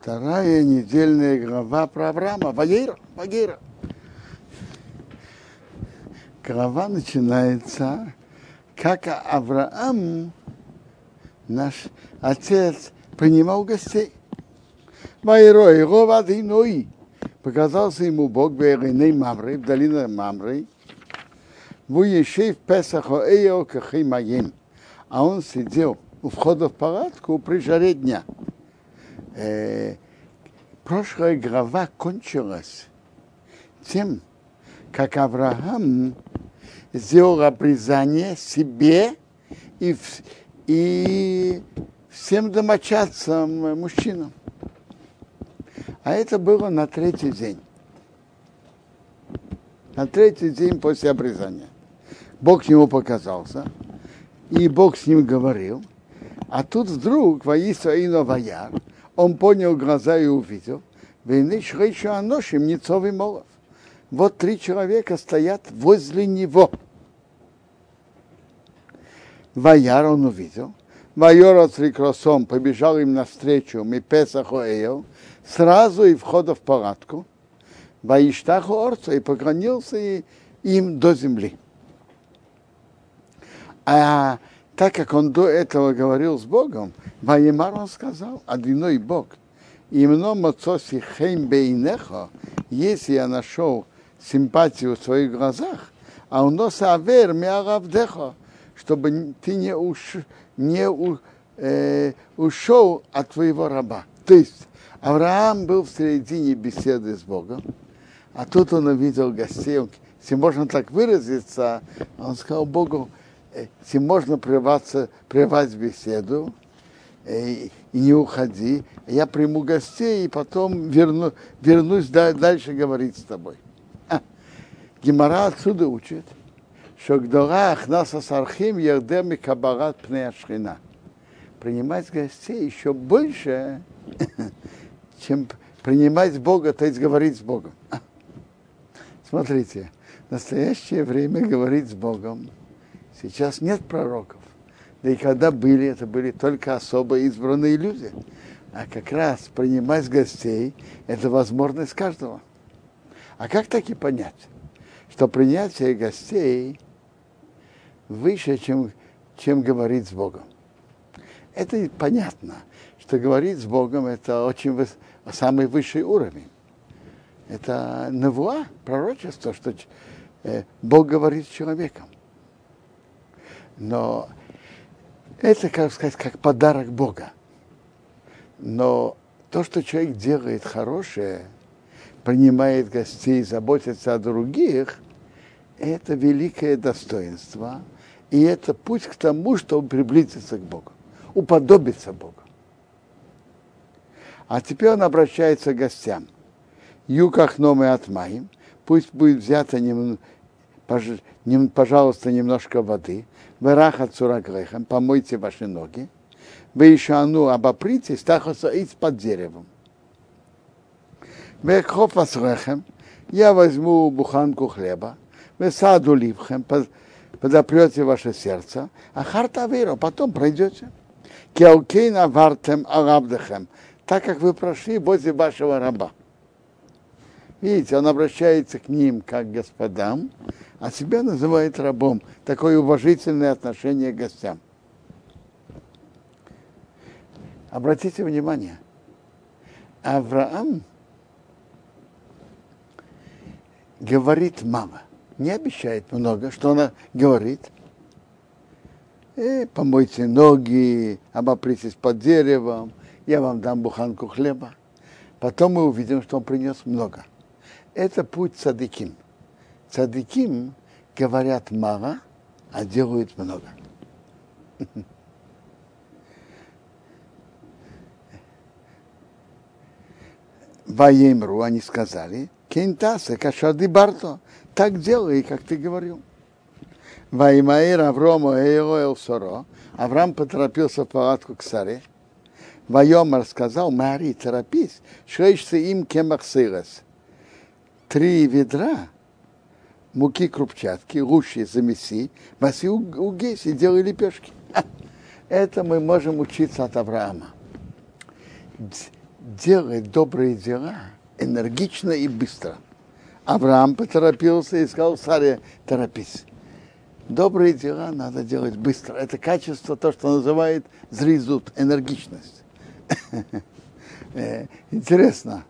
Вторая недельная глава про Авраама. Вагейра. Вагейра. Глава начинается, как Авраам, наш отец, принимал гостей. Вайро его воды Ной. Показался ему Бог в Ириной Мамры, в долине Мамры. В Ешей в Песах Оэйо Кахимаем. А он сидел у входа в палатку при жаре дня э, прошлая глава кончилась тем, как Авраам сделал обрезание себе и, и всем домочадцам, мужчинам. А это было на третий день. На третий день после обрезания. Бог ему показался, и Бог с ним говорил. А тут вдруг воистину ваяр, он понял глаза и увидел, войны шрейшу аношим Ницов Молов. Вот три человека стоят возле него. Ваяр он увидел. Майор с рекросом побежал им навстречу, ми Песаху Эйл, сразу и входа в палатку. Ваиштаху Орца и поклонился им до земли. А так как он до этого говорил с Богом, Ваимар он сказал, одиной Бог, именно Мацоси Хейм Бейнехо, если я нашел симпатию в своих глазах, а у нас авер миаравдехо, чтобы ты не, уш, не у, э, ушел от твоего раба. То есть Авраам был в середине беседы с Богом, а тут он увидел гостей, если можно так выразиться, он сказал Богу, если можно прерваться, прервать беседу, и не уходи, я приму гостей и потом верну, вернусь дальше говорить с тобой. А, Гемора отсюда учит, что гдорах нас асархим ердем и кабарат пнеашхина. Принимать гостей еще больше, чем принимать Бога, то есть говорить с Богом. А, смотрите, в настоящее время говорить с Богом – Сейчас нет пророков. Да и когда были, это были только особо избранные люди. А как раз принимать гостей – это возможность каждого. А как так и понять, что принятие гостей выше, чем, чем говорить с Богом? Это понятно, что говорить с Богом – это очень выс... самый высший уровень. Это навуа, пророчество, что э, Бог говорит с человеком. Но это, как сказать, как подарок Бога. Но то, что человек делает хорошее, принимает гостей, заботится о других, это великое достоинство. И это путь к тому, чтобы приблизиться к Богу, уподобиться Богу. А теперь он обращается к гостям. Юках номы отмаем, пусть будет взято, нем, пожалуйста, немножко воды, Вераха цурагрехам, помойте ваши ноги. Вы еще ану обопритесь, тахоса из-под деревом. Вехофа с я возьму буханку хлеба, вы саду ливхем, подопрете ваше сердце, а харта веру, потом пройдете. Кеокейна вартем арабдехем, так как вы прошли возле вашего раба. Видите, он обращается к ним как к господам, а себя называет рабом. Такое уважительное отношение к гостям. Обратите внимание, Авраам говорит мало, не обещает много, что она говорит. Э, помойте ноги, обопритесь под деревом, я вам дам буханку хлеба. Потом мы увидим, что он принес много. Это путь садиким цадыким говорят мало, а делают много. Ваемру, они сказали, кентаса, кашады барто, так делай, как ты говорил. Ваймаир Аврома Эйроэл Соро, Авраам поторопился в палатку к царе. Вайомар сказал, Мари, торопись, шеешься им кемах Три ведра муки крупчатки, лучше замеси, маси угесь и делай лепешки. Это мы можем учиться от Авраама. делать добрые дела энергично и быстро. Авраам поторопился и сказал Саре, торопись. Добрые дела надо делать быстро. Это качество, то, что называют зризут, энергичность. Э, интересно.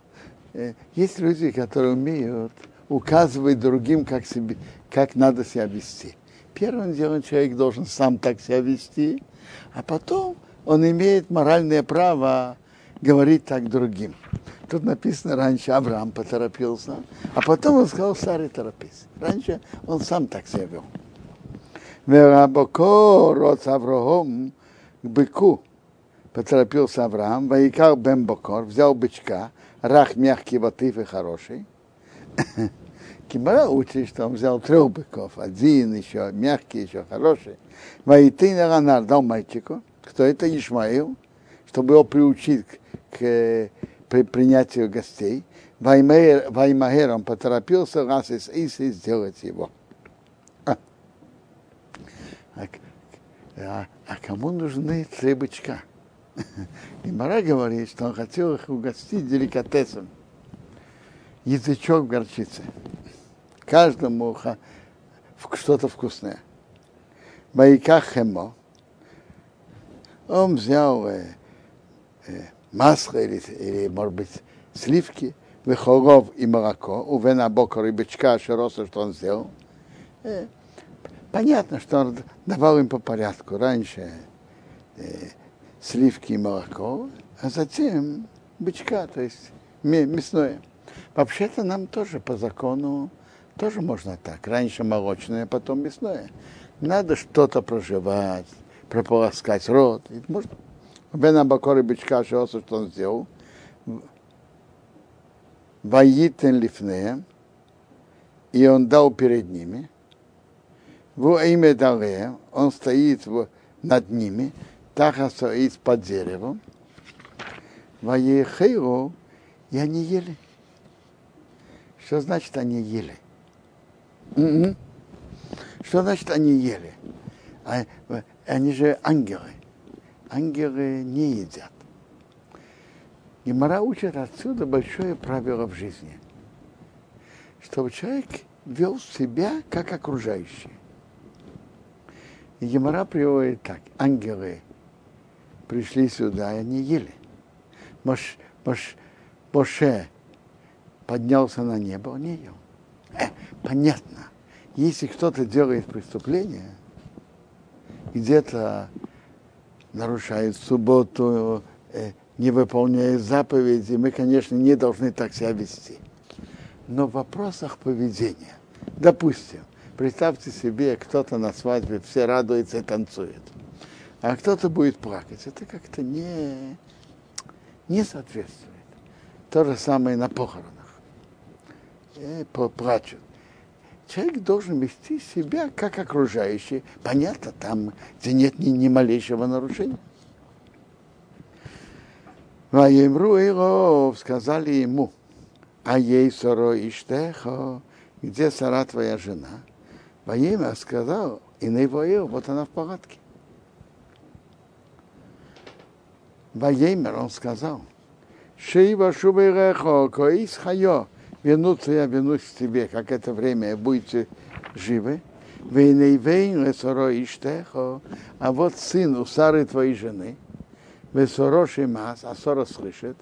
Э, есть люди, которые умеют указывать другим, как, себе, как надо себя вести. Первым делом человек должен сам так себя вести, а потом он имеет моральное право говорить так другим. Тут написано раньше Авраам поторопился, а потом он сказал Саре торопись. Раньше он сам так себя вел. Верабоко род Авраам к быку поторопился Авраам, воикал Бен Бокор, взял бычка, рах мягкий, ватыв и хороший. Кимара учит, что он взял трех быков, один еще мягкий, еще хороший. Ваиты Ранар дал мальчику, кто это Ишмаил, чтобы его приучить к, к при принятию гостей. Ваймахер он поторопился раз из Исы сделать его. А, а, а кому нужны три бычка? И Мара говорит, что он хотел их угостить деликатесом. Язычок горчицы. Каждому что-то вкусное. Байка хемо. Он взял э, э, масло или, или, может быть, сливки, выхолов и молоко, у вена бока рыбачка, широса, что он сделал. Э, понятно, что он давал им по порядку. Раньше э, сливки и молоко, а затем бычка, то есть мясное. Вообще-то нам тоже по закону тоже можно так. Раньше молочное, потом мясное. Надо что-то проживать, прополоскать рот. Можно Бен Абакор и бычка Шиоса, что он сделал? Ваитен лифне, и он дал перед ними. В имя Дале, он стоит над ними, Таха стоит под деревом. Ваехейру, и они ели. Что значит они ели? Mm-hmm. Что значит они ели? А, они же ангелы ангелы не едят. Гемора учит отсюда большое правило в жизни, чтобы человек вел себя как окружающий. И Гемора приводит так, ангелы пришли сюда, и они ели. Мош, Мош, Моше поднялся на небо, он не ел. Э, понятно, если кто-то делает преступление, где-то нарушает субботу, э, не выполняет заповеди, мы, конечно, не должны так себя вести. Но в вопросах поведения, допустим, представьте себе, кто-то на свадьбе все радуется и танцует, а кто-то будет плакать. Это как-то не, не соответствует. То же самое на похоронах. Э, плачут человек должен вести себя как окружающий. Понятно, там, где нет ни, ни малейшего нарушения. Ваемру Иров сказали ему, а ей соро иштехо, где сара твоя жена? Ваемя сказал, и на его вот она в палатке. Ваемер он сказал, Шейва шубейрехо, коис хайо, вернуться я вернусь к тебе, как это время, будете живы. А вот сын у Сары твоей жены, Весороши Мас, а Сора слышит,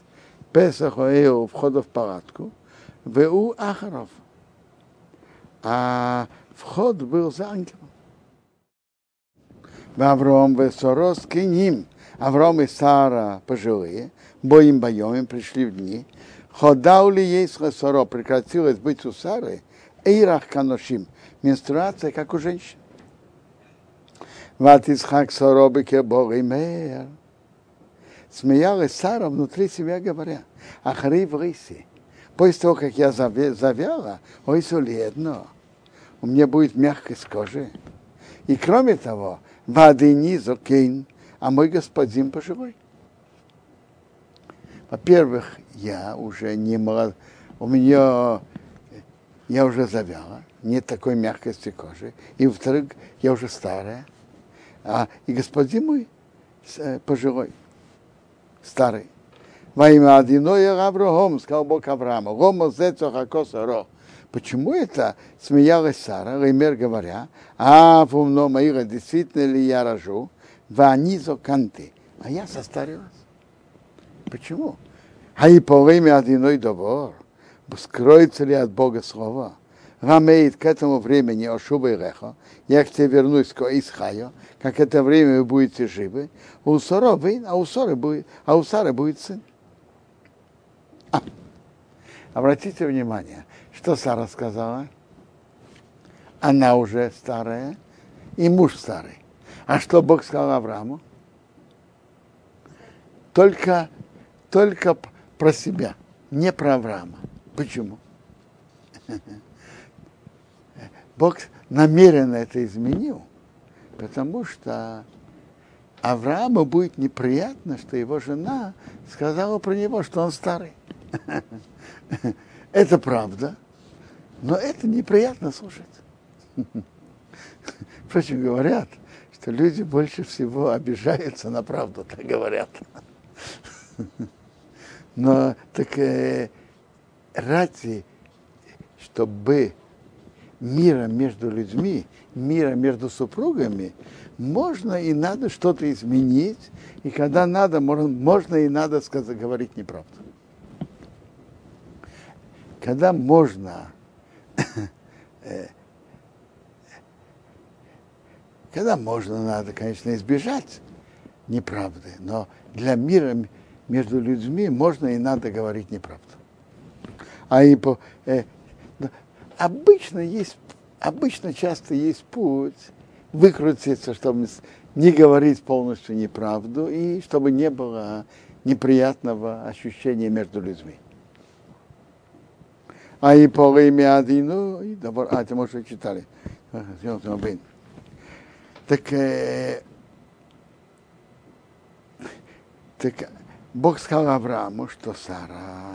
Песах Оэу входа в палатку, Веу Ахаров. А вход был за ангелом. Авром Весорос к ним. Авром и Сара пожилые, боим боем пришли в дни, Ходау ли есть хасоро, прекратилось быть у Сары, эйрах каношим, менструация, как у женщин. Ватисхак соробике мэр. Смеялась Сара внутри себя, говоря, ахри в рыси. После того, как я завяла, ой, солидно, у меня будет мягкость кожи. И кроме того, воды низу кейн, а мой господин пожилой. Во-первых, я уже не молод, у меня я уже завяла, нет такой мягкости кожи. И во-вторых, я уже старая, а и господин мой э, пожилой, старый. Во имя Адиноя Авраам, сказал Бог Авраама, Рома Зецохакоса Ро. Почему это смеялась Сара, Реймер говоря, а в умно Маира, действительно ли я рожу, ванизо канты, а я состарилась. Почему? А и по время одиной добор, скроется ли от Бога слово? Рамеет к этому времени ошуба и рехо, я к тебе вернусь к Исхаю, как это время вы будете живы, у Сора вы, а у Сары будет, а у Сары будет сын. А. Обратите внимание, что Сара сказала? Она уже старая, и муж старый. А что Бог сказал Аврааму? Только, только про себя, не про Авраама. Почему? Бог намеренно это изменил, потому что Аврааму будет неприятно, что его жена сказала про него, что он старый. Это правда, но это неприятно слушать. Впрочем, говорят, что люди больше всего обижаются на правду, так говорят. Но так э, ради, чтобы мира между людьми, мира между супругами, можно и надо что-то изменить, и когда надо, можно и надо сказать, говорить неправду. Когда можно когда можно, надо, конечно, избежать неправды, но для мира между людьми можно и надо говорить неправду. А и по, э, обычно есть, обычно часто есть путь выкрутиться, чтобы не говорить полностью неправду и чтобы не было неприятного ощущения между людьми. А и по имя Адину, а, это мы уже читали. Так, э, так Бог сказал Аврааму, что Сара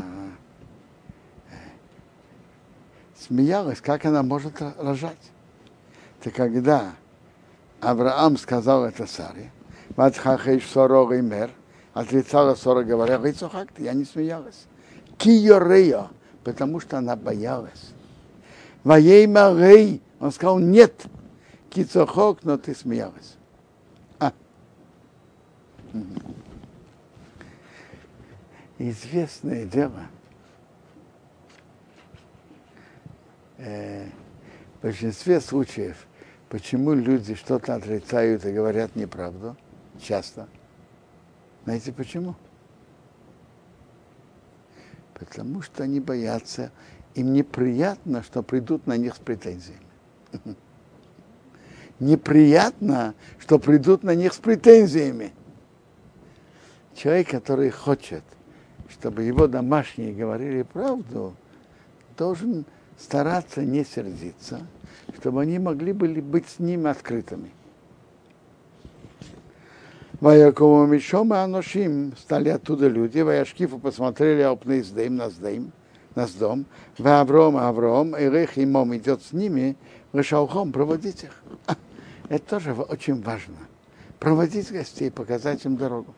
смеялась, как она может рожать. Так когда Авраам сказал это Саре, Матхахеш Сорога и Мер, отрицала Сора, говоря, я не смеялась. Киорея, потому что она боялась. Воей Марей, он сказал, нет, Кицохок, но ты смеялась. А. Известное дело. Э, в большинстве случаев, почему люди что-то отрицают и говорят неправду, часто. Знаете почему? Потому что они боятся, им неприятно, что придут на них с претензиями. неприятно, что придут на них с претензиями. Человек, который хочет, чтобы его домашние говорили правду, должен стараться не сердиться, чтобы они могли были быть с ним открытыми. Ваякому Мишом и Аношим стали оттуда люди, Ваяшкифу посмотрели Алпны Сдейм на Сдейм, на дом, в Авром, Авром, и Рех и Мом идет с ними, Решалхом проводить их. Это тоже очень важно. Проводить гостей, показать им дорогу.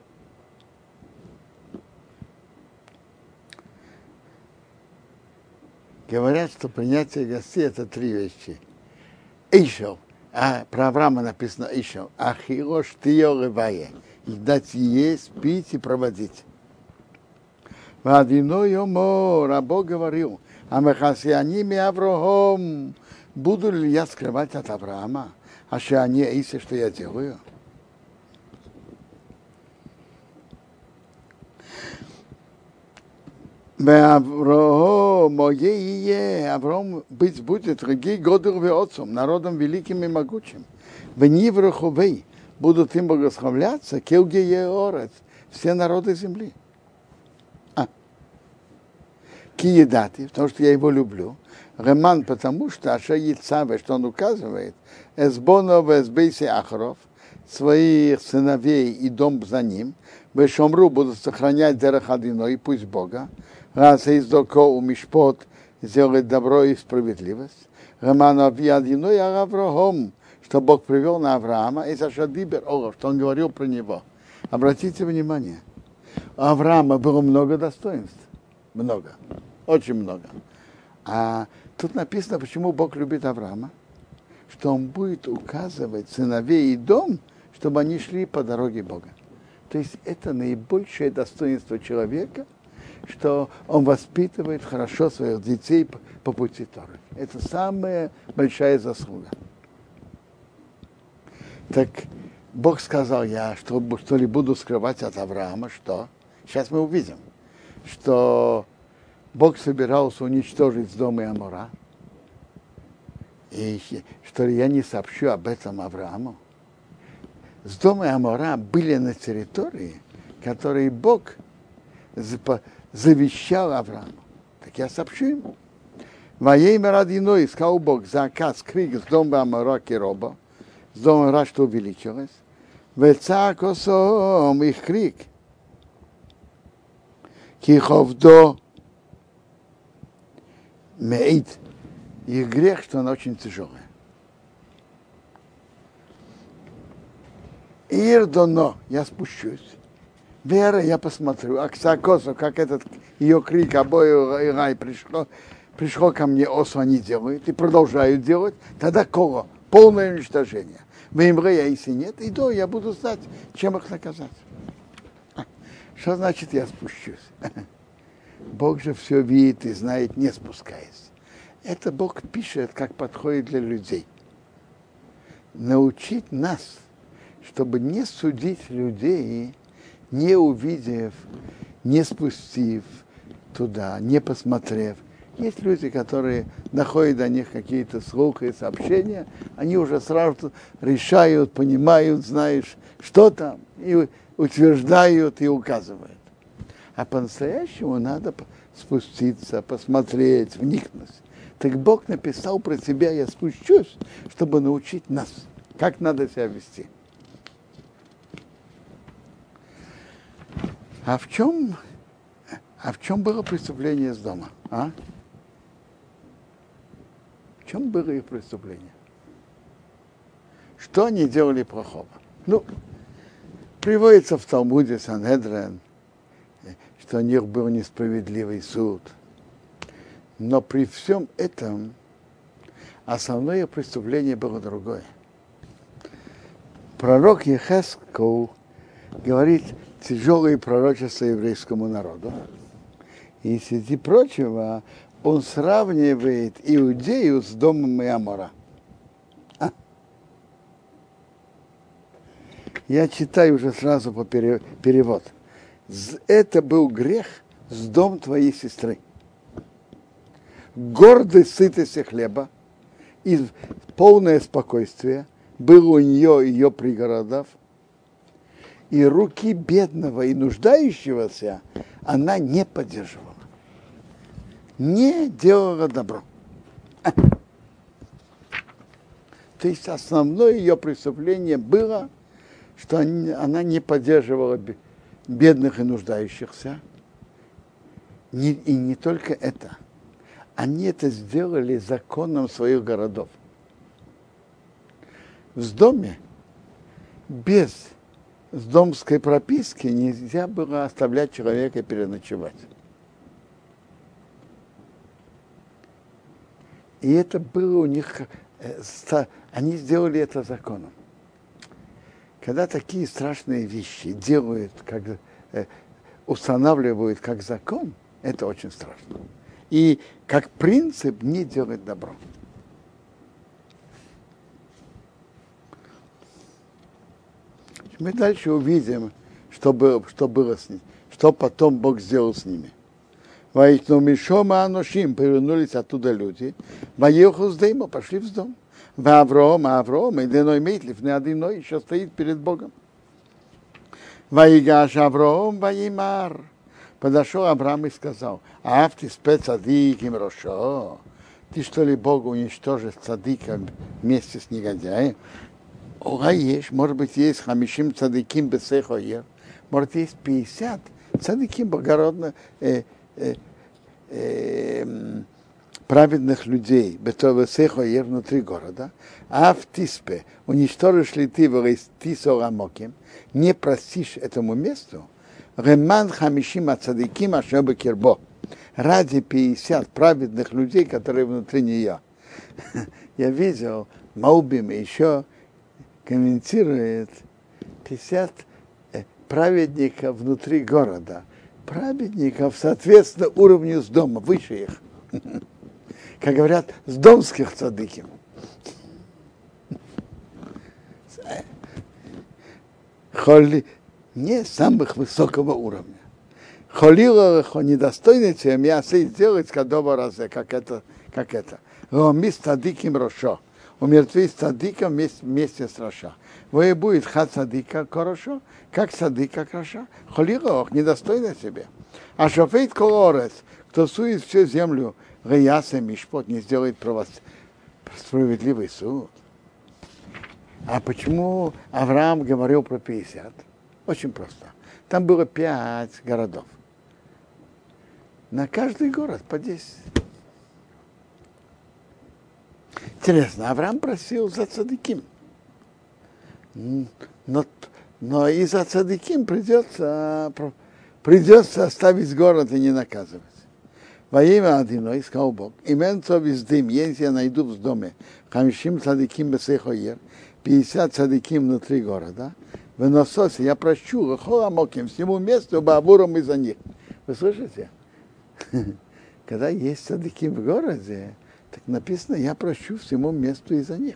Говорят, что принятие гостей это три вещи. Ишел, а про Авраама написано Ишел. Ахирош тио ревае. И дать есть, пить и проводить. Вадино йомо, рабо говорил, а мехасианими Аврохом, буду ли я скрывать от Авраама? а что они, если что я делаю? Авраам, быть будет Реги Годур отцом, народом великим и могучим. В Нивраховей будут им благословляться, Келгие Орец, все народы земли. А. Киедати, потому что я его люблю. Реман, потому что Аша Яцаве, что он указывает, Эсбонов, Эсбейси Ахров, своих сыновей и дом за ним, Бешомру будут сохранять Дерахадино и пусть Бога, раз из Доко у Мишпот сделает добро и справедливость. Романа Виадино и Авраам, что Бог привел на Авраама, и Сашадибер Олов, что он говорил про него. Обратите внимание, Авраама было много достоинств. Много. Очень много. А тут написано, почему Бог любит Авраама. Что он будет указывать сыновей и дом, чтобы они шли по дороге Бога. То есть это наибольшее достоинство человека, что он воспитывает хорошо своих детей по, пути Торы. Это самая большая заслуга. Так Бог сказал, я что, что ли буду скрывать от Авраама, что? Сейчас мы увидим, что Бог собирался уничтожить с дома Амора, и что ли я не сообщу об этом Аврааму. С дома Амора были на территории, которые Бог завещал Аврааму, так я сообщу ему. Воейм родино искал Бог заказ крик с дома Амара роба, с дома Ра, что увеличилось. Вецакосом их крик. Киховдо мейт. Их грех, что она очень тяжелая. Ирдоно, я спущусь. Вера, я посмотрю. Аксакосу, как этот ее крик обои рай пришло, пришло ко мне, осу они делают, и продолжают делать, тогда кого? Полное уничтожение. Веймре, а если нет, иду, я буду знать, чем их наказать. Что значит я спущусь? Бог же все видит и знает, не спускаясь. Это Бог пишет, как подходит для людей. Научить нас, чтобы не судить людей, не увидев, не спустив туда, не посмотрев, есть люди, которые находят до них какие-то слухи и сообщения, они уже сразу решают, понимают, знаешь, что там, и утверждают и указывают. А по-настоящему надо спуститься, посмотреть, вникнуть. Так Бог написал про себя, я спущусь, чтобы научить нас, как надо себя вести. А в чем, а в чем было преступление с дома? А? В чем было их преступление? Что они делали плохого? Ну, приводится в Талмуде Санедрен, что у них был несправедливый суд. Но при всем этом основное преступление было другое. Пророк Ехесков говорит тяжелые пророчества еврейскому народу. И среди прочего он сравнивает Иудею с домом Иамора. А. Я читаю уже сразу по перевод. Это был грех с дом твоей сестры. Гордый сытости хлеба и полное спокойствие было у нее и ее пригородов, и руки бедного и нуждающегося она не поддерживала не делала добро. То есть основное ее преступление было, что она не поддерживала бедных и нуждающихся. И не только это. Они это сделали законом своих городов. В доме без домской прописки нельзя было оставлять человека переночевать. И это было у них, э, они сделали это законом. Когда такие страшные вещи делают, как, э, устанавливают как закон, это очень страшно. И как принцип не делать добро. Мы дальше увидим, что было, что было с ними, что потом Бог сделал с ними. Ваикну Мишома Аношим, повернулись оттуда люди. Ваеху с Дейма, пошли в дом. В Авром, Авром, и Деной Мейтлив, не один еще стоит перед Богом. Ваигаш Авром, Ваимар. Подошел Авраам и сказал, Ав ты спецадик им Рошо. Ты что ли Богу уничтожишь цадика вместе с негодяем? Ога есть, может быть, есть хамишим цадиким бесехоер. Может, есть 50 цадиким благородно, э, э, э, праведных людей, Бетовесехоер внутри города, а в Тиспе уничтожишь ли ты Тисорамоким, не простишь этому месту, Реман хамишим ацадиким ашеба кирбо. Ради 50 праведных людей, которые внутри нее. Я видел, Маубим еще комментирует 50 праведников внутри города. Праведников, соответственно, уровню с дома, выше их. Как говорят, с домских цадыким. Холи, не самых высокого уровня. Холила недостойный чем я сделать кадоба разе, как это, как это. Роми с цадиким рошо. Умертви с цадиком вместе, вместе с роша. Вы будет хат садика хорошо, как садика хорошо. Холила недостойный себе. А шофейт колорес, кто сует всю землю, Гаяса Мишпот не сделает право, справедливый суд. А почему Авраам говорил про 50? Очень просто. Там было пять городов. На каждый город по 10. Интересно, Авраам просил за цадыким. Но, но и за цадыким придется, придется оставить город и не наказывать. Во имя Адиной, сказал Бог, имен то вездым, если я найду в доме, хамишим цадиким бесехоер, 50 цадиким внутри города, в насосе я прощу моким всему месту бабурам из-за них. Вы слышите? Когда есть цадиким в городе, так написано, я прощу всему месту из-за них.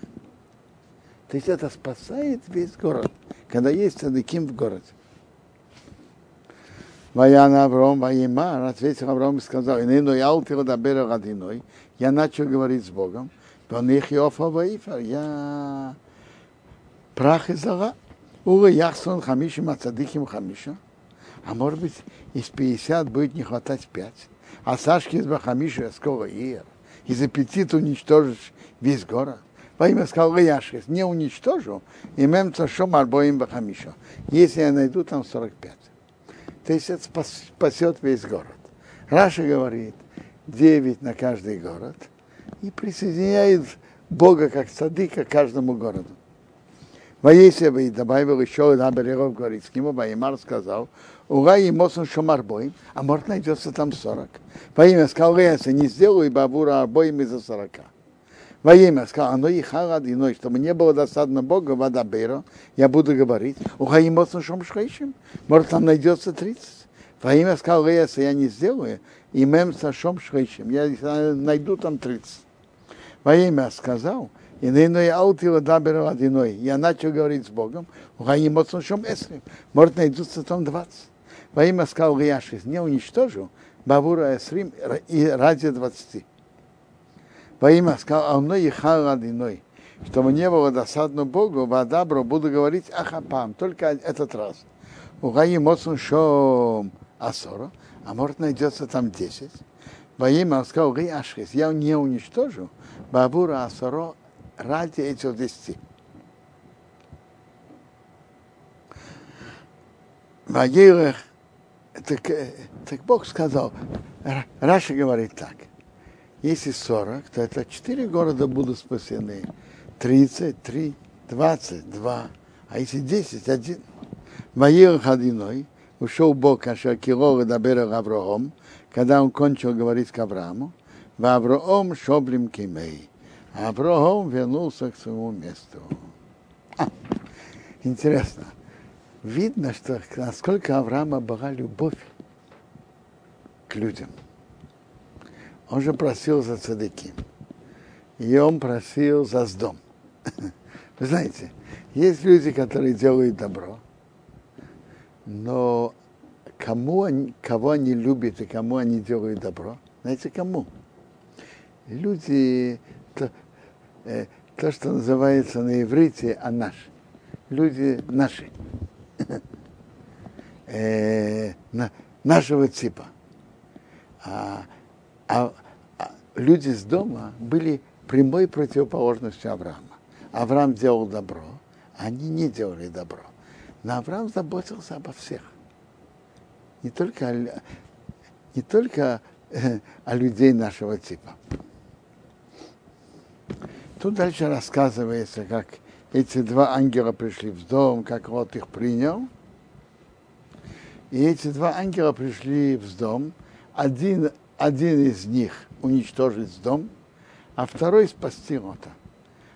То есть это спасает весь город, когда есть цадиким в городе. Ваяна Авром, Ваимар, ответил Авром и сказал, Инейно я алтил дабера гадиной, я начал говорить с Богом, он их Йофа Ваифар, я прах и зара. Ура Яхсон Хамишим Ацадихим Хамиша. А может быть, из 50 будет не хватать 5. А Сашки из Бахамиша скоро ир. Из аппетита уничтожишь весь город. Во имя сказал Яшкис, не уничтожу, и мемца шом арбоим Бахамиша. Если я найду там 45. То есть это спасет весь город. Раша говорит, 9 на каждый город и присоединяет Бога как садыка каждому городу. Воесева и добавил еще на берегов говорит, с нему Баймар сказал, ура и мосон шомарбоим, а может найдется там 40. Во имя сказал, я не сделаю бабура арбоим из-за 40. Во имя сказал, оно и харад иной, чтобы не было досадно Бога, вода бейро, я буду говорить, уха и моцн шом шхайшим, может там найдется 30. Во имя сказал, если я не сделаю, и мем со шом шхайшим, я найду там 30. Во имя сказал, и на я аутила даберу одиной, я начал говорить с Богом, моцн шом эсрим, может найдутся там 20. Во имя сказал, я не уничтожу, бавура эсрим и ради 20 во имя сказал, а мной ехал одиной, чтобы не было досадно Богу, добро буду говорить ахапам, только этот раз. У Гаи Моцун Шом Асора, а может найдется там 10. Во имя сказал, Ашхис, я не уничтожу Бабура Асоро ради этих 10. Вагирах, так, так Бог сказал, Раша говорит так, если 40, то это 4 города будут спасены. 33, 22. А если 10, один. Ваир Хадиной, ушел Бог, Аша Кирова Дабера Авраам, когда он кончил говорить к Аврааму, в Авраам Шоблим Кимей. А Авраам вернулся к своему месту. А, интересно. Видно, что насколько Авраама была любовь к людям. Он же просил за цадыки. И он просил за сдом. Вы знаете, есть люди, которые делают добро, но кому они, кого они любят и кому они делают добро? Знаете, кому? Люди, то, э, то что называется на иврите анаш. Люди наши. Э, на, нашего типа. А, а, а люди с дома были прямой противоположностью Авраама. Авраам делал добро, а они не делали добро. Но Авраам заботился обо всех. Не только о, не только э, о людей нашего типа. Тут дальше рассказывается, как эти два ангела пришли в дом, как вот их принял. И эти два ангела пришли в дом. Один, один из них уничтожить дом, а второй спасти Лота.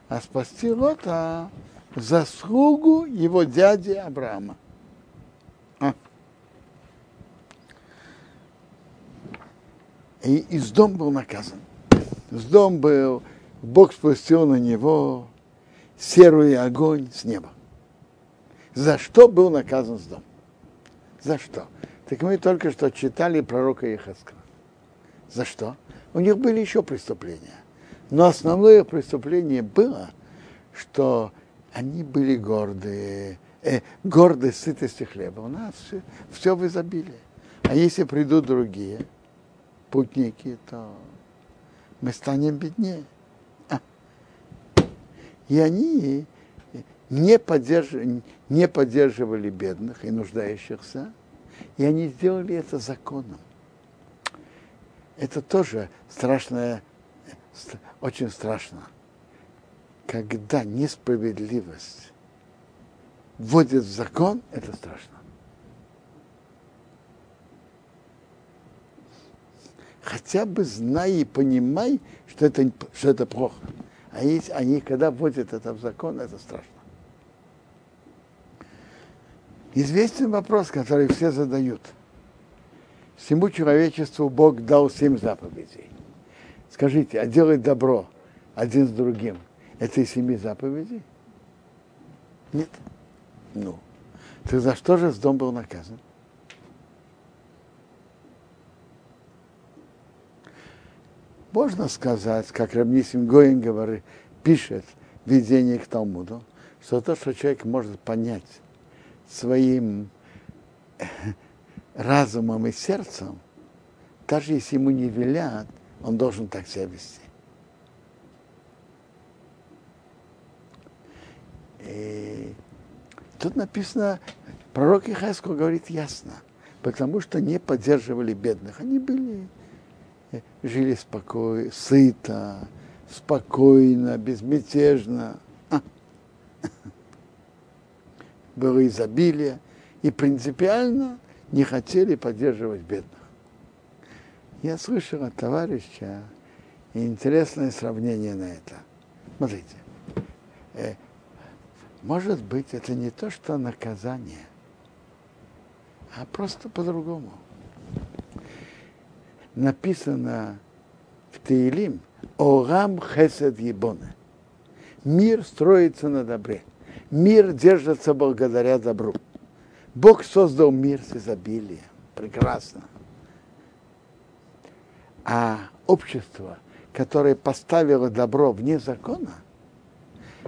А спасти Лота заслугу его дяди Авраама. А. И из дом был наказан. С дом был, Бог спустил на него серый огонь с неба. За что был наказан с дом? За что? Так мы только что читали пророка Ехаскара. За что? У них были еще преступления. Но основное преступление было, что они были гордые, э, гордые сытости хлеба. У нас все, все в изобилии. А если придут другие путники, то мы станем беднее. И они не, поддерж... не поддерживали бедных и нуждающихся, и они сделали это законом. Это тоже страшное, очень страшно. Когда несправедливость вводит в закон, это страшно. Хотя бы знай и понимай, что это, что это плохо. А если они, когда вводят это в закон, это страшно. Известен вопрос, который все задают. Всему человечеству Бог дал семь заповедей. Скажите, а делать добро один с другим, это из семи заповедей? Нет. Ну, ты за что же с дом был наказан? Можно сказать, как Рабнисим Гоин говорит, пишет в видении к Талмуду, что то, что человек может понять своим разумом и сердцем, даже если ему не велят, он должен так себя вести. И тут написано, пророк Ихайско говорит ясно, потому что не поддерживали бедных. Они были, э, жили спокойно, сыто, спокойно, безмятежно. было изобилие, и принципиально не хотели поддерживать бедных. Я слышал от товарища интересное сравнение на это. Смотрите, э, может быть, это не то, что наказание, а просто по-другому. Написано в Таилим «Орам хесед ебоне». Мир строится на добре. Мир держится благодаря добру. Бог создал мир с изобилием. Прекрасно. А общество, которое поставило добро вне закона,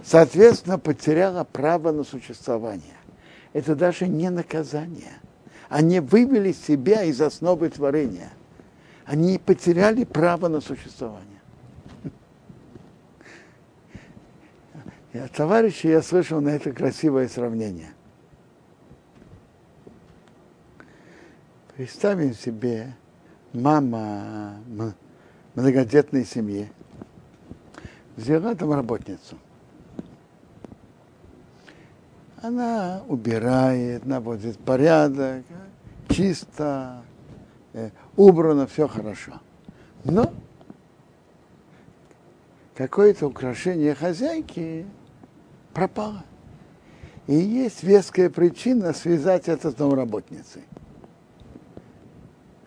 соответственно, потеряло право на существование. Это даже не наказание. Они вывели себя из основы творения. Они потеряли право на существование. И от я слышал на это красивое сравнение. Представим себе мама многодетной семьи взяла там работницу. Она убирает, наводит порядок, чисто, э, убрано, все хорошо. Но какое-то украшение хозяйки пропала. И есть веская причина связать это с домработницей.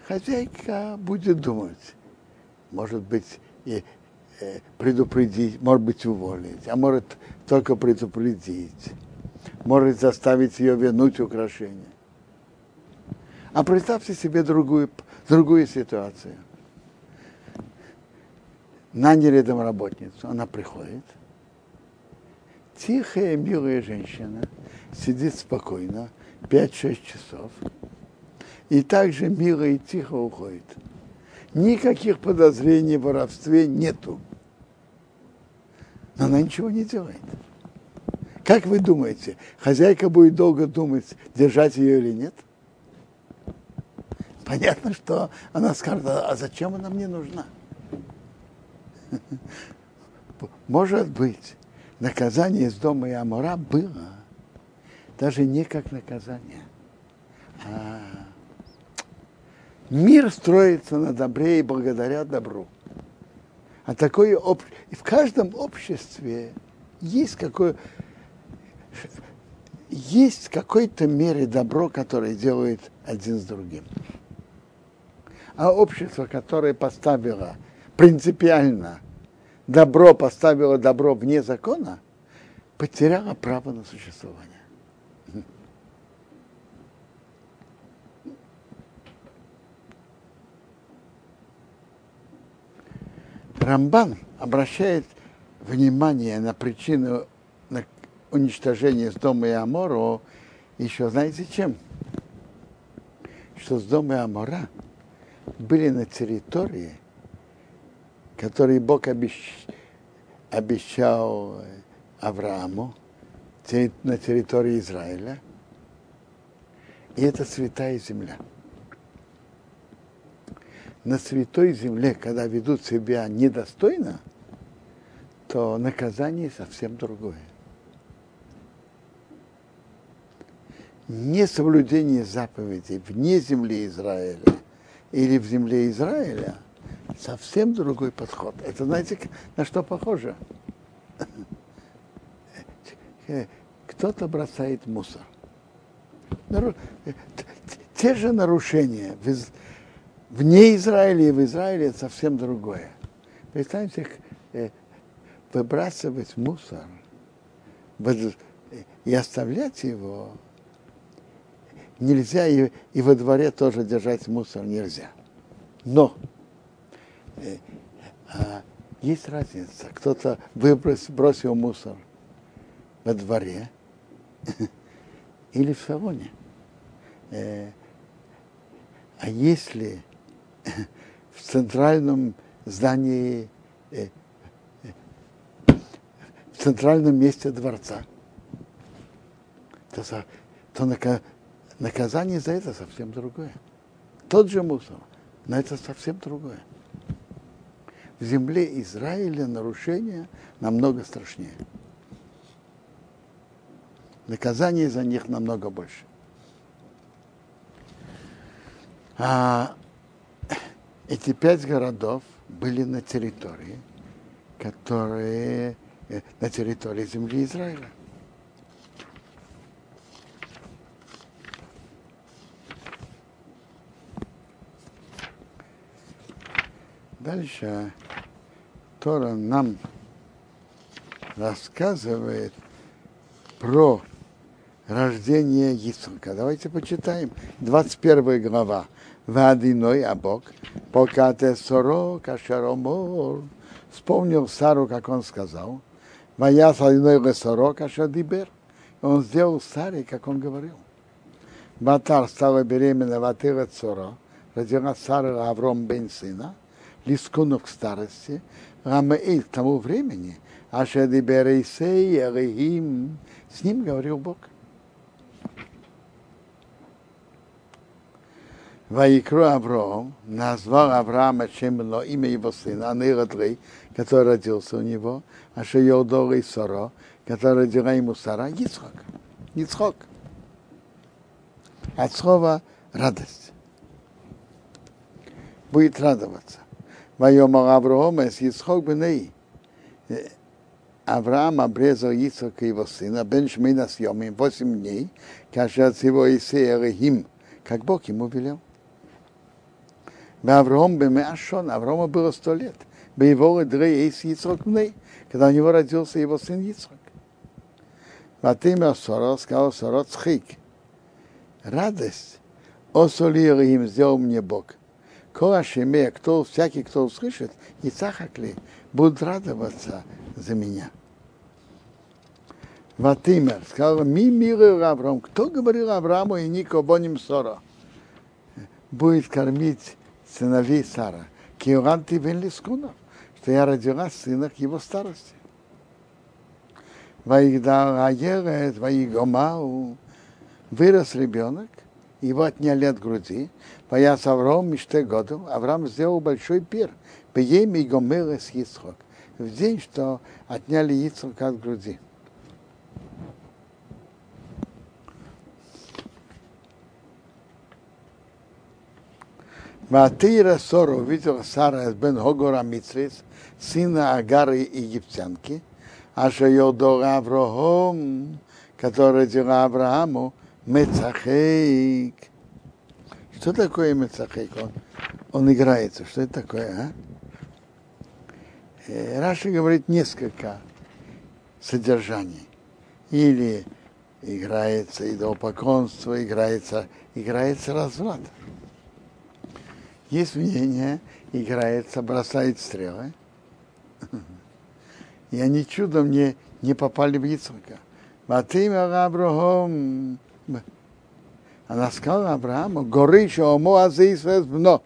Хозяйка будет думать, может быть, и э, предупредить, может быть, уволить, а может только предупредить, может заставить ее вернуть украшение. А представьте себе другую, другую ситуацию. Наняли домработницу, она приходит – тихая, милая женщина сидит спокойно 5-6 часов и также мило и тихо уходит. Никаких подозрений в воровстве нету. Но она ничего не делает. Как вы думаете, хозяйка будет долго думать, держать ее или нет? Понятно, что она скажет, а зачем она мне нужна? Может быть, наказание из дома Иамора было даже не как наказание, а Мир строится на добре и благодаря добру. А такое об... и в каждом обществе есть какое есть в какой-то мере добро, которое делает один с другим. А общество, которое поставило принципиально добро, поставило добро вне закона, потеряло право на существование. Рамбан обращает внимание на причину на уничтожения Сдома и Амора еще знаете чем? Что Сдом и Амора были на территории, которые Бог обещ... обещал Аврааму на территории Израиля. И это святая земля на святой земле, когда ведут себя недостойно, то наказание совсем другое. Несоблюдение заповедей вне земли Израиля или в земле Израиля совсем другой подход. Это знаете, на что похоже? Кто-то бросает мусор. Те же нарушения вне Израиля и в Израиле это совсем другое. Представьте, э, выбрасывать мусор и оставлять его нельзя, и, и во дворе тоже держать мусор нельзя. Но э, а, есть разница. Кто-то выбросил, бросил мусор во дворе или в салоне. Э, а если в центральном здании, э, в центральном месте дворца, то, то наказание за это совсем другое. Тот же мусор, но это совсем другое. В земле Израиля нарушение намного страшнее. Наказание за них намного больше. А эти пять городов были на территории, которые э, на территории земли Израиля. Дальше Тора нам рассказывает про рождение Исака. Давайте почитаем. 21 глава. Вадиной, а Бог, пока ты соро, кашаромор, вспомнил Сару, как он сказал, моя садиной лесоро, кашадибер, он сделал Саре, как он говорил. Батар стала беременна Ватыра Цоро, родила Сара Авром бен сына, Лискуну к старости, Рамаэль к тому времени, Ашадибер Исей, Элихим, с ним говорил Бог. Ваикру Авраам назвал Авраама Шемло имя его сына, Анирадлей, который родился у него, а Шейодор и Соро, который родила ему Сара, Ицхок. Ицхок. От слова радость. Будет радоваться. Вайомар Авраам с Ицхок беней. Авраам обрезал Ицхока его сына, бен Шмина с Йомим, восемь дней, когда его Исея Рехим, как Бог ему велел. Авраам Бемеашон, Авраама было сто лет. Боевого Дрей Эйс Яцрок Мней, когда у него родился его сын Яцрок. Ватимя Сора сказал Сора Цхик. Радость. Осолир им сделал мне Бог. Кола Шеме, кто, всякий, кто услышит, и цахакли, будут радоваться за меня. Ватимер сказал, ми миры Авраам. Кто говорил Аврааму и Нико Боним Сора? Будет кормить сыновей Сара. Киоран ты бен Лискуна, что я родила сына к его старости. Ваигдал Аерет, Ваигомау, вырос ребенок, его отняли от груди, пояс Авраам мечте году, Авраам сделал большой пир, Пеем и Гомелес Ицхок, в день, что отняли Ицхок от груди. Ватира Сора увидела Сара бен Хогора Мицрис, сына Агары египтянки, Аша Йодора Аврахом, который родила Аврааму, Мецахейк. Что такое Мецахейк? Он, он играется. Что это такое, а? Раши говорит несколько содержаний. Или играется идолопоклонство, играется, играется разврат. Есть мнение, играется, бросает стрелы. И они чудом не, не попали в Ицхака. Ватимя Авраам, она сказала Аврааму, горы Шомо Азейсвес но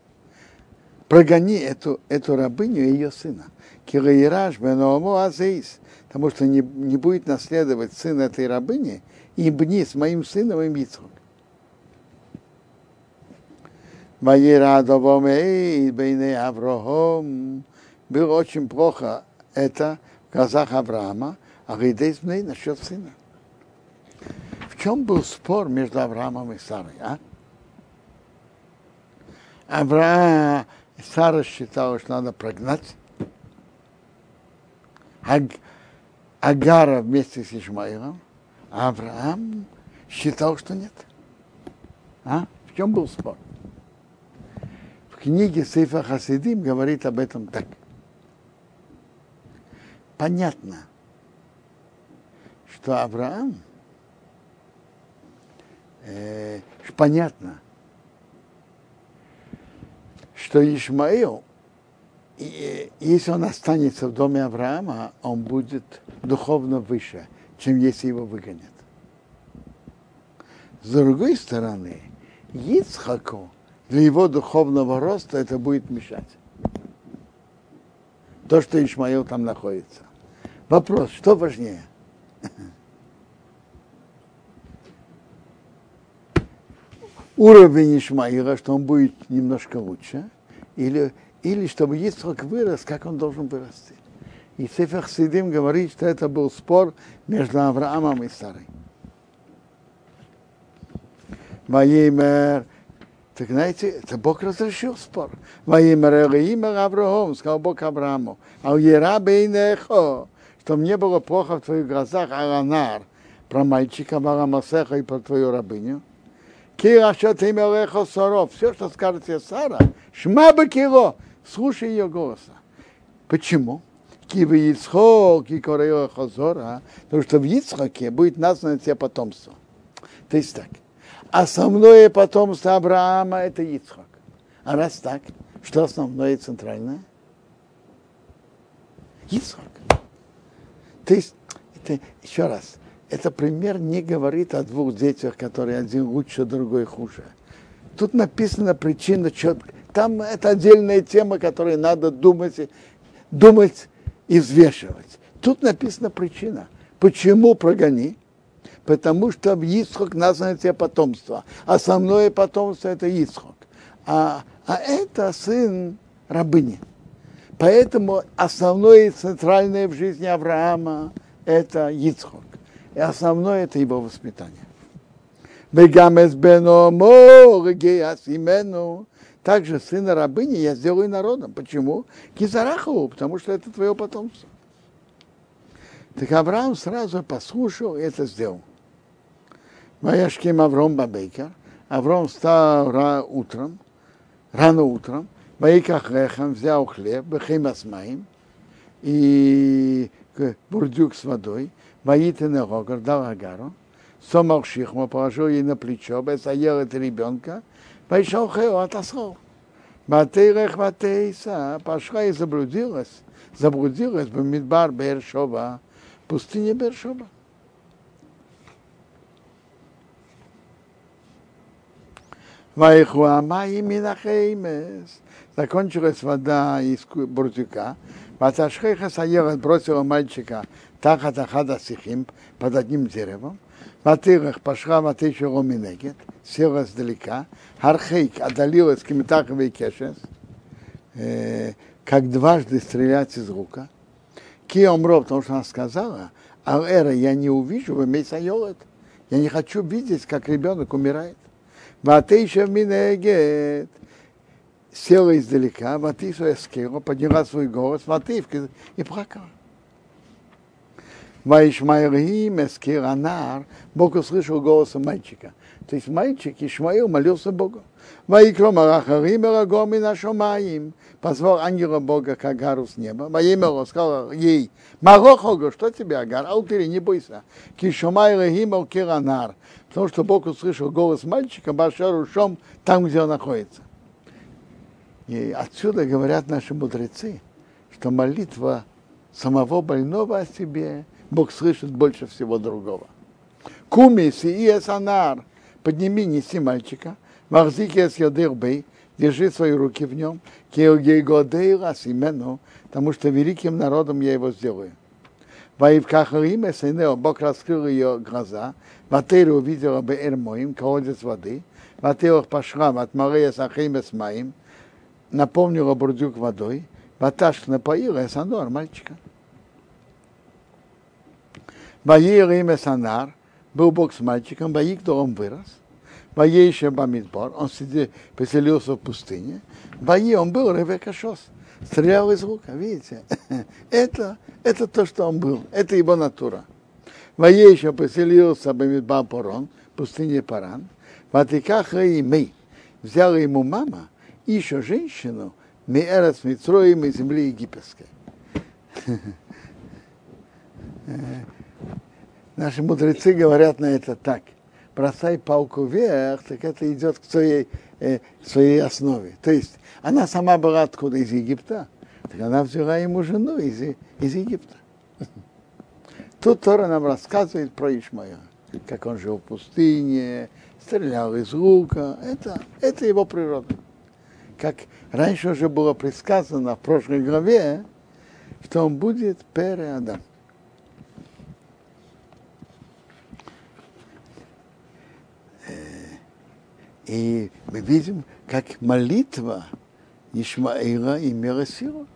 прогони эту, эту рабыню и ее сына. Килаираж Беномо Азейс, потому что не, не будет наследовать сын этой рабыни, и бни с моим сыном и Аврохом. Было очень плохо это в глазах Авраама, а Гейдейсмей насчет сына. В чем был спор между Авраамом и Сарой, а? Авраам, Сара считала, что надо прогнать Аг, Агара вместе с Ишмаилом, а Авраам считал, что нет. А? В чем был спор? книге Сейфа Хасидим говорит об этом так. Понятно, что Авраам, э, понятно, что Ишмаил, если он останется в доме Авраама, он будет духовно выше, чем если его выгонят. С другой стороны, Ицхаку для его духовного роста это будет мешать. То, что Ишмаил там находится. Вопрос, что важнее? Уровень Ишмаила, что он будет немножко лучше, или, или чтобы Ицхак вырос, как он должен вырасти. И Сефер Сидим говорит, что это был спор между Авраамом и Сарой. Ваимер так знаете, это Бог разрешил спор. Ваимер имя Авраам, сказал Бог Аврааму, а у Ерабейнехо, что мне было плохо в твоих глазах, Аранар, про мальчика Марамасеха и про твою рабыню. Кира, имел соров, все, что скажет тебе Сара, шмаба кило, слушай ее голоса. Почему? Кива Ицхок и Корея Хазора, потому что в Ицхаке будет названо тебе потомство. То есть так, основное потомство Авраама – это Ицхак. А раз так, что основное и центральное? Ицхак. То есть, это, еще раз, это пример не говорит о двух детях, которые один лучше, другой хуже. Тут написана причина, что там это отдельная тема, которой надо думать, думать и взвешивать. Тут написана причина. Почему прогони? потому что Ицхок названо тебе потомство. Основное потомство это Ицхок. А, а это сын рабыни. Поэтому основное и центральное в жизни Авраама это Ицхок. И основное это его воспитание. Также сына рабыни я сделаю народом. Почему? Кизарахову, потому что это твое потомство. Так Авраам сразу послушал и это сделал. Ваяшким Авром Бабейкер. Авром встал ра, утром, рано утром, Ваиках Рехам взял хлеб, Бехим Асмаим, и бурдюк с водой, Ваитен Рогар дал Агару, Сомал Шихма положил ей на плечо, Бесаел это ребенка, Вайшел Хео отослал. Батейрех Батейса пошла и заблудилась, заблудилась в Мидбар Бершова, пустыне Бершова. Вайхуамай Минахеймес. Закончилась вода из бурдюка. Ваташхеха Саера бросила мальчика тахат ахада сихим под одним деревом. Ватырах пошла ватыша роминегет, села сдалека. Хархейк отдалилась кимитаховый кешес, как дважды стрелять из лука. Киомро, потому что она сказала, а эра я не увижу, вы мейсайолет. Я не хочу видеть, как ребенок умирает. Ватейша минегет. села издалека, Ватиса Эскера, подняла свой голос, Вативка и плакала. Ваишмайрим Эскер Анар, Бог услышал голос мальчика. То есть мальчик Ишмаил молился Богу. Ваикро Марахарим Эрагоми Нашомаим. Позвал ангела Бога к Агару с неба. Ваимело сказал ей, Марохого, что тебе, Агар? Алтыри, не бойся. Кишомай Рахим Алкиранар. Потому что Бог услышал голос мальчика, Башару Шом, там, где он находится. И отсюда говорят наши мудрецы, что молитва самого больного о себе Бог слышит больше всего другого. Кумис и эсанар, подними, неси мальчика, махзики эс бей, держи свои руки в нем, кеогейгодейра имену, потому что великим народом я его сделаю. Ваивкахарим эсенео, Бог раскрыл ее глаза, Ватейра увидела бы Эрмоим, колодец воды, Ватейра пошла, от Мария Сахим Эсмаим, наполнила бурдюк водой, Ваташ напоила Эсанор, мальчика. Ваир имя Санар, был Бог с мальчиком, Ваикдор он вырос, Ваейше Бамидбор, он сидел, поселился в пустыне, Ваи он был Ревека Шос, стрелял из лука, видите? это, это то, что он был, это его натура. Ваейше поселился Бамидбар Порон, пустыне Паран, Ватикаха и мы, взяла ему мама, еще женщину, Меэрас Митроим из земли египетской. Наши мудрецы говорят на это так. Бросай палку вверх, так это идет к своей, э, своей основе. То есть она сама была откуда? Из Египта. Так она взяла ему жену из, из Египта. Тут Тора нам рассказывает про Ишмая, как он жил в пустыне, стрелял из лука. Это, это его природа. Как раньше уже было предсказано в прошлой главе, что он будет Пере И мы видим, как молитва Ишмаила имела силу.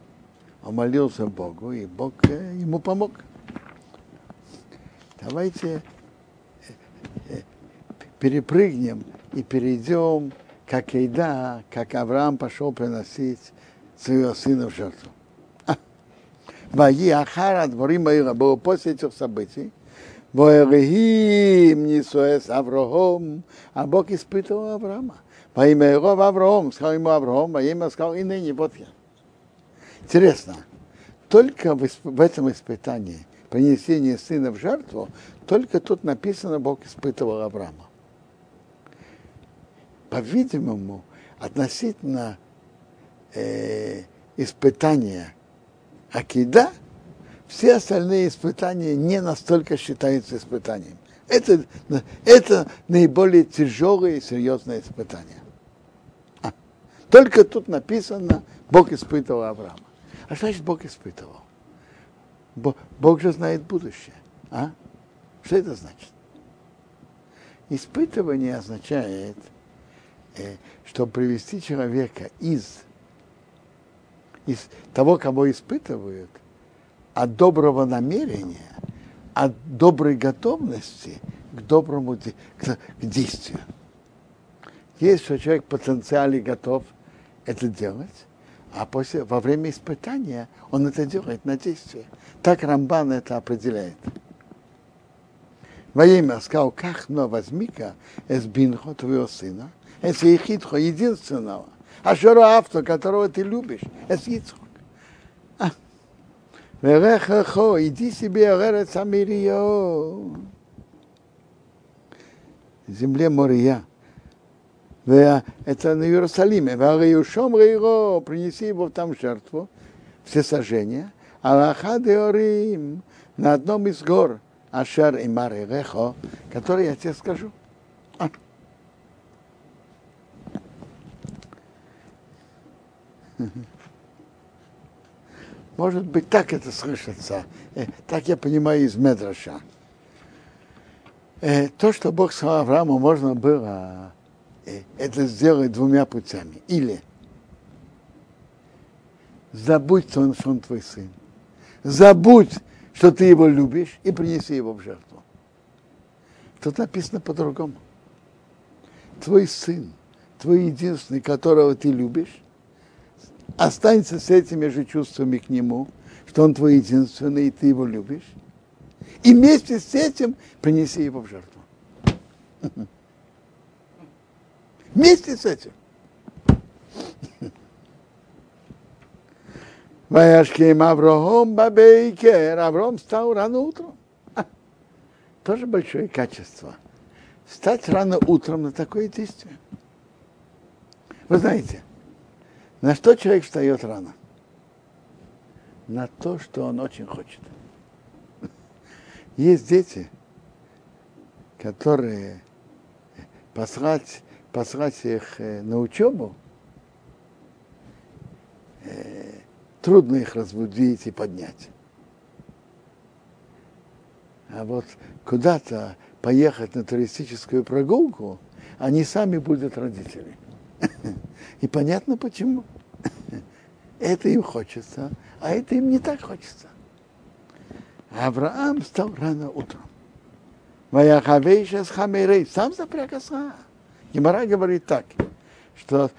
Он молился Богу, и Бог э, ему помог. Давайте э, э, перепрыгнем и перейдем, как Эйда, как Авраам пошел приносить своего сына в жертву. Ваи Ахара Дворим было после этих событий, а Бог испытывал Авраама. Во имя его Авраам, сказал ему Авраам, во имя сказал и ныне, вот я. Интересно, только в, в этом испытании, принесение сына в жертву, только тут написано, Бог испытывал Авраама. По-видимому, относительно э, испытания Акида – все остальные испытания не настолько считаются испытанием. Это, это наиболее тяжелые и серьезные испытания. А, только тут написано, Бог испытывал Авраама. А что значит Бог испытывал? Бог, Бог же знает будущее. А? Что это значит? Испытывание означает, э, что привести человека из, из того, кого испытывают – от доброго намерения, от доброй готовности к доброму к, действию. Если человек в потенциале готов это делать, а после, во время испытания он это делает на действие. Так Рамбан это определяет. Во имя сказал, как но возьми-ка эсбинхо твоего сына, эс ехидхо единственного, а авто, которого ты любишь, эс Ицхо. Верехахо, иди себе Эрец Амирио. Земле Мория. Это на Иерусалиме. Вариушом Рейро, принеси его там жертву, все сожжения. Аллаха Деорим, на одном из гор, Ашар и Марирехо, который я тебе скажу. Mm-hmm. Может быть, так это слышится. Э, так я понимаю из Медраша. Э, то, что Бог сказал Аврааму, можно было э, это сделать двумя путями. Или забудь, что он, что он твой сын. Забудь, что ты его любишь, и принеси его в жертву. Тут написано по-другому. Твой сын, твой единственный, которого ты любишь, останься с этими же чувствами к нему, что он твой единственный, и ты его любишь. И вместе с этим принеси его в жертву. Вместе с этим. Ваяшким Авром Бабейкер. Авром встал рано утром. Тоже большое качество. Встать рано утром на такое действие. Вы знаете, на что человек встает рано? На то, что он очень хочет. Есть дети, которые послать, послать их э, на учебу, э, трудно их разбудить и поднять. А вот куда-то поехать на туристическую прогулку, они сами будут родители. И понятно почему. Это им хочется, а это им не так хочется. Авраам встал рано утром. Ваяхавейша с хамерей, сам запряг оса. Гемора говорит так, что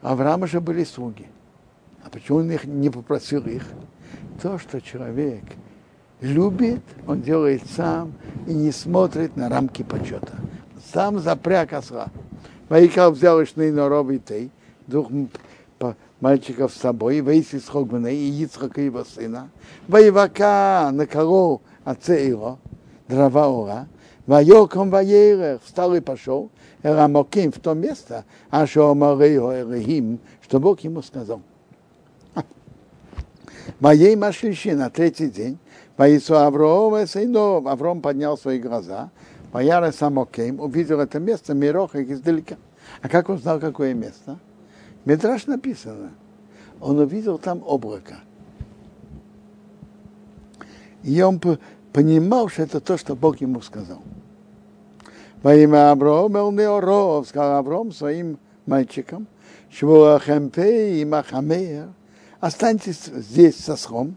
Авраама же были слуги. А почему он их не попросил их? То, что человек любит, он делает сам и не смотрит на рамки почета. Сам запряг осла. Ваикал взял Ишный Норов и Тей, двух мальчиков с собой, Вейси с Хогманой и Ицхака его сына, Ваивака наколол отца его, дрова ора, Вайоком Ваерах встал и пошел, Эрамоким в то место, а что Омарео Эрехим, что Бог ему сказал. ביום השלישי на третий день, וישא אברהם את עיניו, Авром поднял свои глаза, וירא את המקום, увидел это место, מרחק издалека. А как он знал, какое место? Мидраш написано. Он увидел там облако. И он понимал, что это то, что Бог ему сказал. ויאמר אברהם אל נעריו, сказал Авром своим мальчикам, Швуахемпей и Махамея, останьтесь здесь со схом,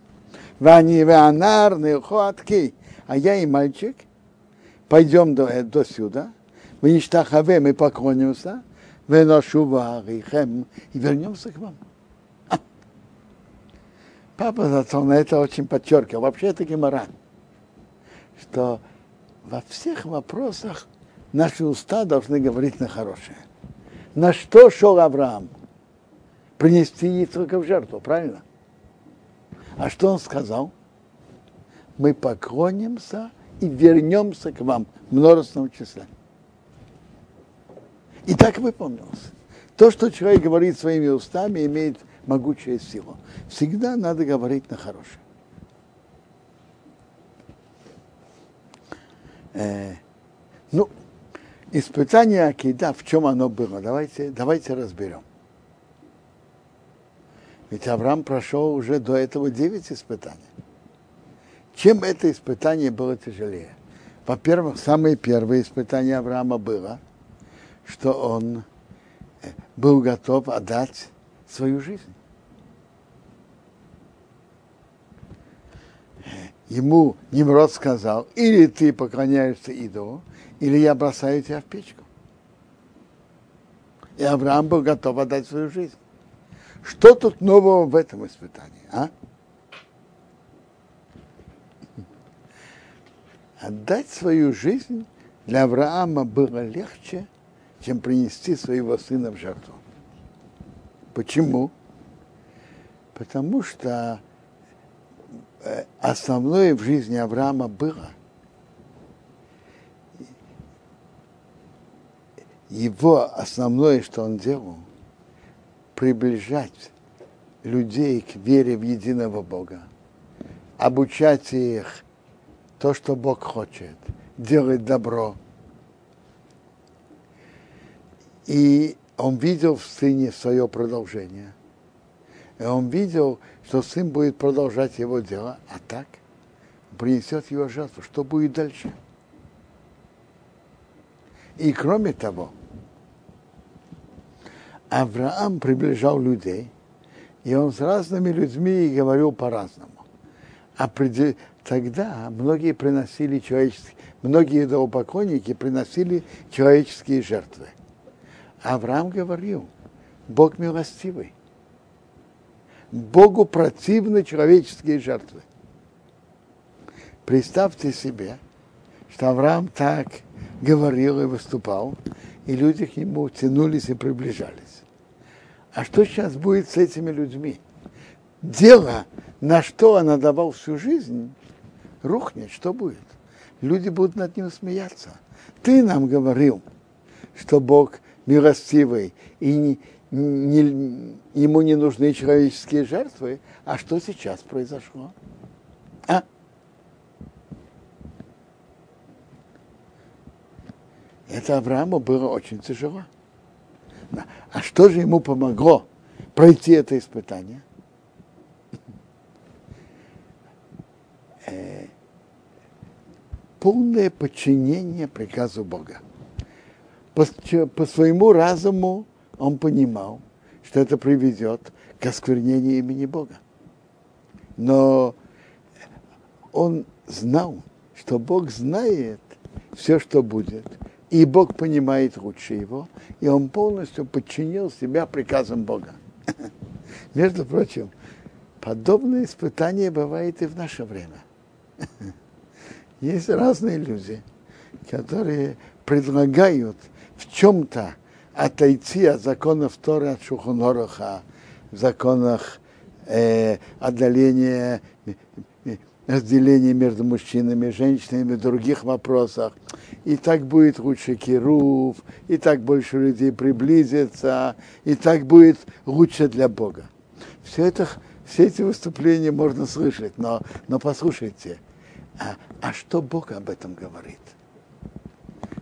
Вани Ванар Нехуатки, а я и мальчик, пойдем до, до сюда, мы ништахаве, мы поклонимся, и вернемся к вам. Папа зато на это очень подчеркивал. Вообще это гемора, что во всех вопросах наши уста должны говорить на хорошее. На что шел Авраам? Принести Ицхака в жертву, правильно? А что он сказал? Мы поклонимся и вернемся к вам в множественном числе. И так выполнилось. То, что человек говорит своими устами, имеет могучую силу. Всегда надо говорить на хорошее. Э, ну, испытание Акида, в чем оно было? Давайте, давайте разберем. Ведь Авраам прошел уже до этого девять испытаний. Чем это испытание было тяжелее? Во-первых, самое первое испытание Авраама было, что он э, был готов отдать свою жизнь. Ему Немрод сказал, или ты поклоняешься идолу, или я бросаю тебя в печку. И Авраам был готов отдать свою жизнь. Что тут нового в этом испытании, а? Отдать свою жизнь для Авраама было легче, чем принести своего сына в жертву. Почему? Потому что э, основное в жизни Авраама было его основное, что он делал, приближать людей к вере в единого Бога, обучать их то, что Бог хочет, делать добро. И он видел в сыне свое продолжение. И он видел, что сын будет продолжать его дело, а так принесет его жертву. Что будет дальше? И кроме того, Авраам приближал людей, и он с разными людьми говорил по-разному. А тогда многие приносили человеческие, многие идолопоклонники приносили человеческие жертвы. Авраам говорил, Бог милостивый. Богу противны человеческие жертвы. Представьте себе, что Авраам так говорил и выступал, и люди к нему тянулись и приближались. А что сейчас будет с этими людьми? Дело, на что он отдавал всю жизнь, рухнет, что будет? Люди будут над ним смеяться. Ты нам говорил, что Бог милостивый и не, не, ему не нужны человеческие жертвы. А что сейчас произошло? А? Это Аврааму было очень тяжело. А что же ему помогло пройти это испытание? Э, полное подчинение приказу Бога. По, по своему разуму он понимал, что это приведет к осквернению имени Бога. Но он знал, что Бог знает все, что будет, и Бог понимает лучше его, и он полностью подчинил себя приказам Бога. Между прочим, подобное испытание бывает и в наше время. Есть разные люди, которые предлагают в чем-то отойти от законов Торы, от Шухонороха, в законах э, отдаления, разделения между мужчинами и женщинами, в других вопросах. И так будет лучше Кирув, и так больше людей приблизится, и так будет лучше для Бога. Все это, все эти выступления можно слышать, но, но послушайте – а, а что Бог об этом говорит?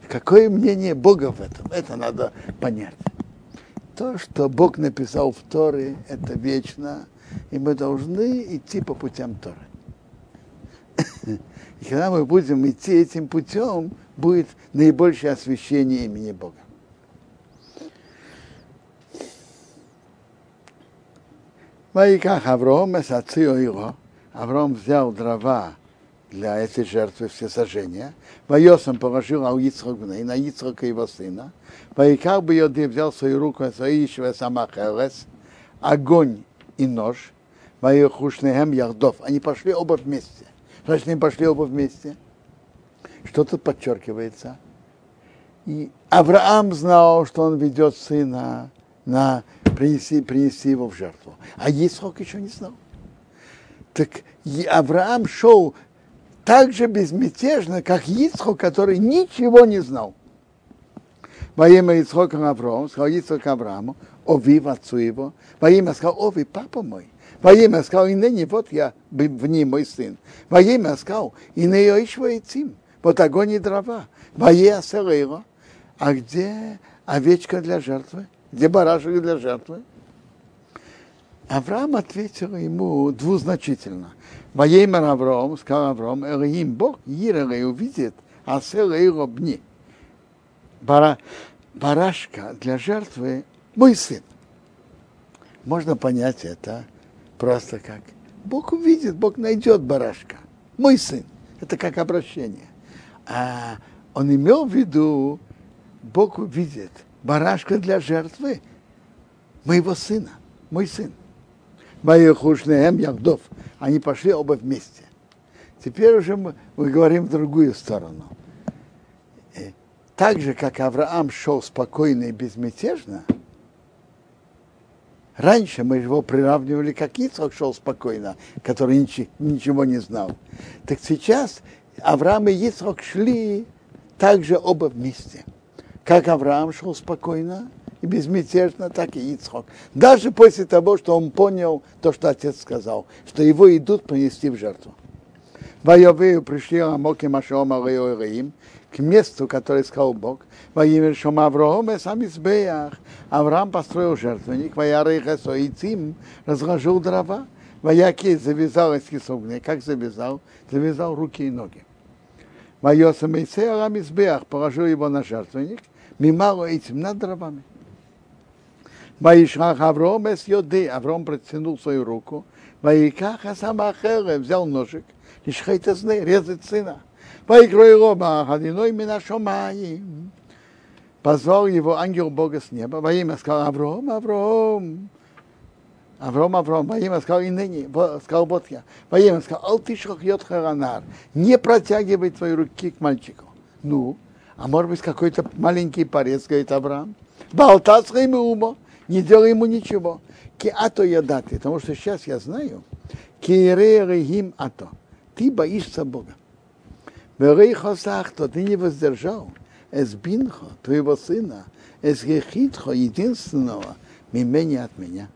Какое мнение Бога в этом? Это надо понять. То, что Бог написал в Торе, это вечно, и мы должны идти по путям Торы. И когда мы будем идти этим путем, будет наибольшее освящение имени Бога. Ваиках Авром, Авром взял дрова для этой жертвы все сожжения. Вайосом положил ал Ицхак и на Ицхака его сына. Вайкар бы Йоды взял свою руку, сама Хелес, огонь и нож. Вайохушнехем Яхдов. Они пошли оба вместе. Значит, они пошли оба вместе. Что тут подчеркивается? И Авраам знал, что он ведет сына на принести, принести его в жертву. А Исхак еще не знал. Так Авраам шел так же безмятежно, как Ицхок, который ничего не знал. Во имя Ицхока Авраам, сказал Ицхок Аврааму, Ови, отцу его. Во имя сказал, Ови, папа мой. Во имя сказал, и ныне вот я, в ней мой сын. Во имя сказал, и не еще яйцим, вот огонь и дрова. Во имя его. А где овечка для жертвы? Где барашек для жертвы? Авраам ответил ему двузначительно. Воемер Авраам, сказал Авраам, Элоим, Бог, Ирелей увидит, а Селейро бни. Бара, барашка для жертвы мой сын. Можно понять это просто как Бог увидит, Бог найдет барашка. Мой сын. Это как обращение. А он имел в виду, Бог увидит барашка для жертвы моего сына, мой сын. Майохушнеем Яхдов. Они пошли оба вместе. Теперь уже мы, мы говорим в другую сторону. И так же, как Авраам шел спокойно и безмятежно, раньше мы его приравнивали, как Ицхак шел спокойно, который ничего, ничего не знал. Так сейчас Авраам и Ицхак шли также оба вместе. Как Авраам шел спокойно, и безмятежно, так и Ицхок. Даже после того, что он понял то, что отец сказал, что его идут принести в жертву. Воевею пришли Амоки Машом Алеоираим к месту, которое сказал Бог. Во имя Шома Авраама сам избеях. Авраам построил жертвенник, Ваяры Хесоицим разложил дрова. Ваяки завязал из кисогны. Как завязал? Завязал руки и ноги. Вайоса Мейсе Арам избеях положил его на жертвенник, мимало этим над дровами. Ваишрах Авром эс йоды. Авром протянул свою руку. Ваиках Асамахере взял ножик. Ишхайта зны, резать сына. Ваикрой роба Хадиной Минашомаим. Позвал его ангел Бога с неба. Во имя сказал Авром, Авром. Авром, Авром, Ваима сказал, и ныне, сказал вот я. Ваима сказал, ал ты харанар, не протягивай твои руки к мальчику. Ну, а может быть какой-то маленький порез, говорит Авраам. Балтас умо, не делай ему ничего. Ки ато я дати, потому что сейчас я знаю, ки регим ато, ты боишься Бога. Берейхосахто, ты не воздержал, эс бинхо, твоего сына, эс гехитхо, единственного, мимени от меня.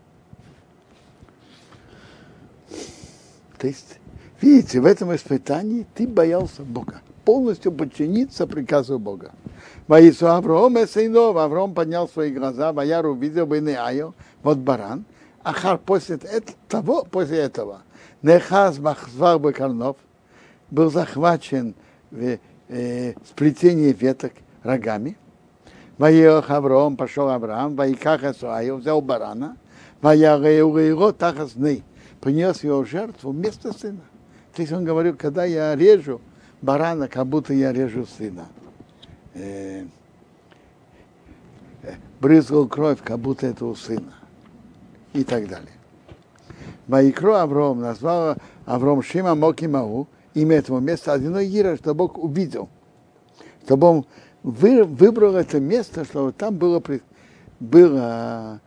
То есть, видите, в этом испытании ты боялся Бога, полностью подчиниться приказу Бога. Воису Авраам Эсейнов, Авраам поднял свои глаза, Ваяр увидел бы Неаю, вот баран, Ахар после того, после этого, Нехаз Махзвар Бекарнов был захвачен в э, сплетении веток рогами. Ваех Авраам, пошел Авраам, Ваиках Эсуаю, взял барана, Ваяреурео Тахасней, принес его жертву вместо сына. То есть он говорил, когда я режу барана, как будто я режу сына. Э, брызгал кровь, как будто это у сына. И так далее. Ваикро Авром назвал Авром Шима Мокимау, имя этого места, одиной Ира, что Бог увидел. Чтобы он вы, выбрал это место, чтобы там было, было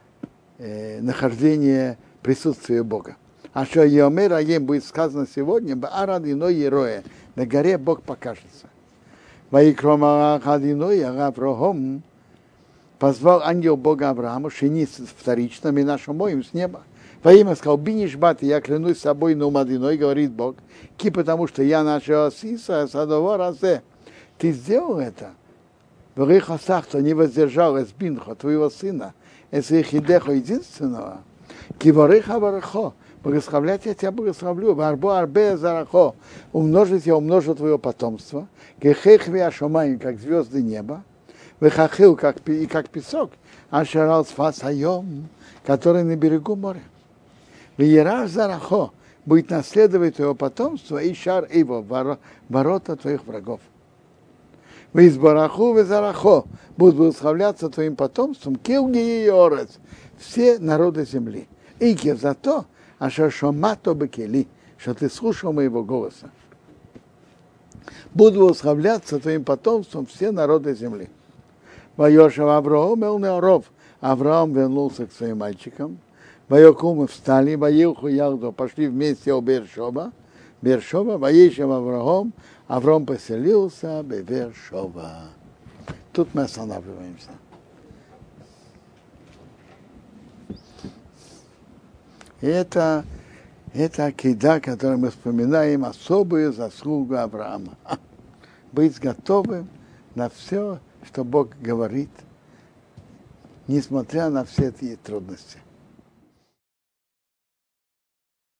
э, нахождение присутствия Бога. А что Йомер Аем будет сказано сегодня, Баарад иной Ероя, на горе Бог покажется. Ваикрома Хадиной Авраам позвал ангел Бога Авраама, шинись вторично, мы нашим моим с неба. Во имя сказал, биниш бат, я клянусь собой на умадиной, говорит Бог, ки потому что я нашего сиса, садова разе. Ты сделал это. Врихасах, то не воздержал из бинха, твоего сына, из хидеха единственного. Кивариха варахо, благословлять я тебя благословлю, варбо арбе зарахо, умножить я умножу твое потомство, кехехви ашомаем, как звезды неба, выхахил, как, и как песок, ашарал сфасайом, который на берегу моря. Веерах зарахо, будет наследовать твое потомство, и шар его, ворота твоих врагов. Вы из бараху, вы зарахо, будут благословляться твоим потомством, килги и орец, все народы земли. И за то, а что шомато бекели, что ты слушал моего голоса. Буду восхваляться твоим потомством все народы земли. Вайошев Авраам Элнеоров. Авраам вернулся к своим мальчикам. Вайокумы встали, Ваилху Ялду, пошли вместе у Бершоба. Бершоба, Ваишем Авраам, Авраам поселился в Бершоба. Тут мы останавливаемся. Это, это акида, которую мы вспоминаем, особую заслугу Авраама. Быть готовым на все, что Бог говорит, несмотря на все эти трудности.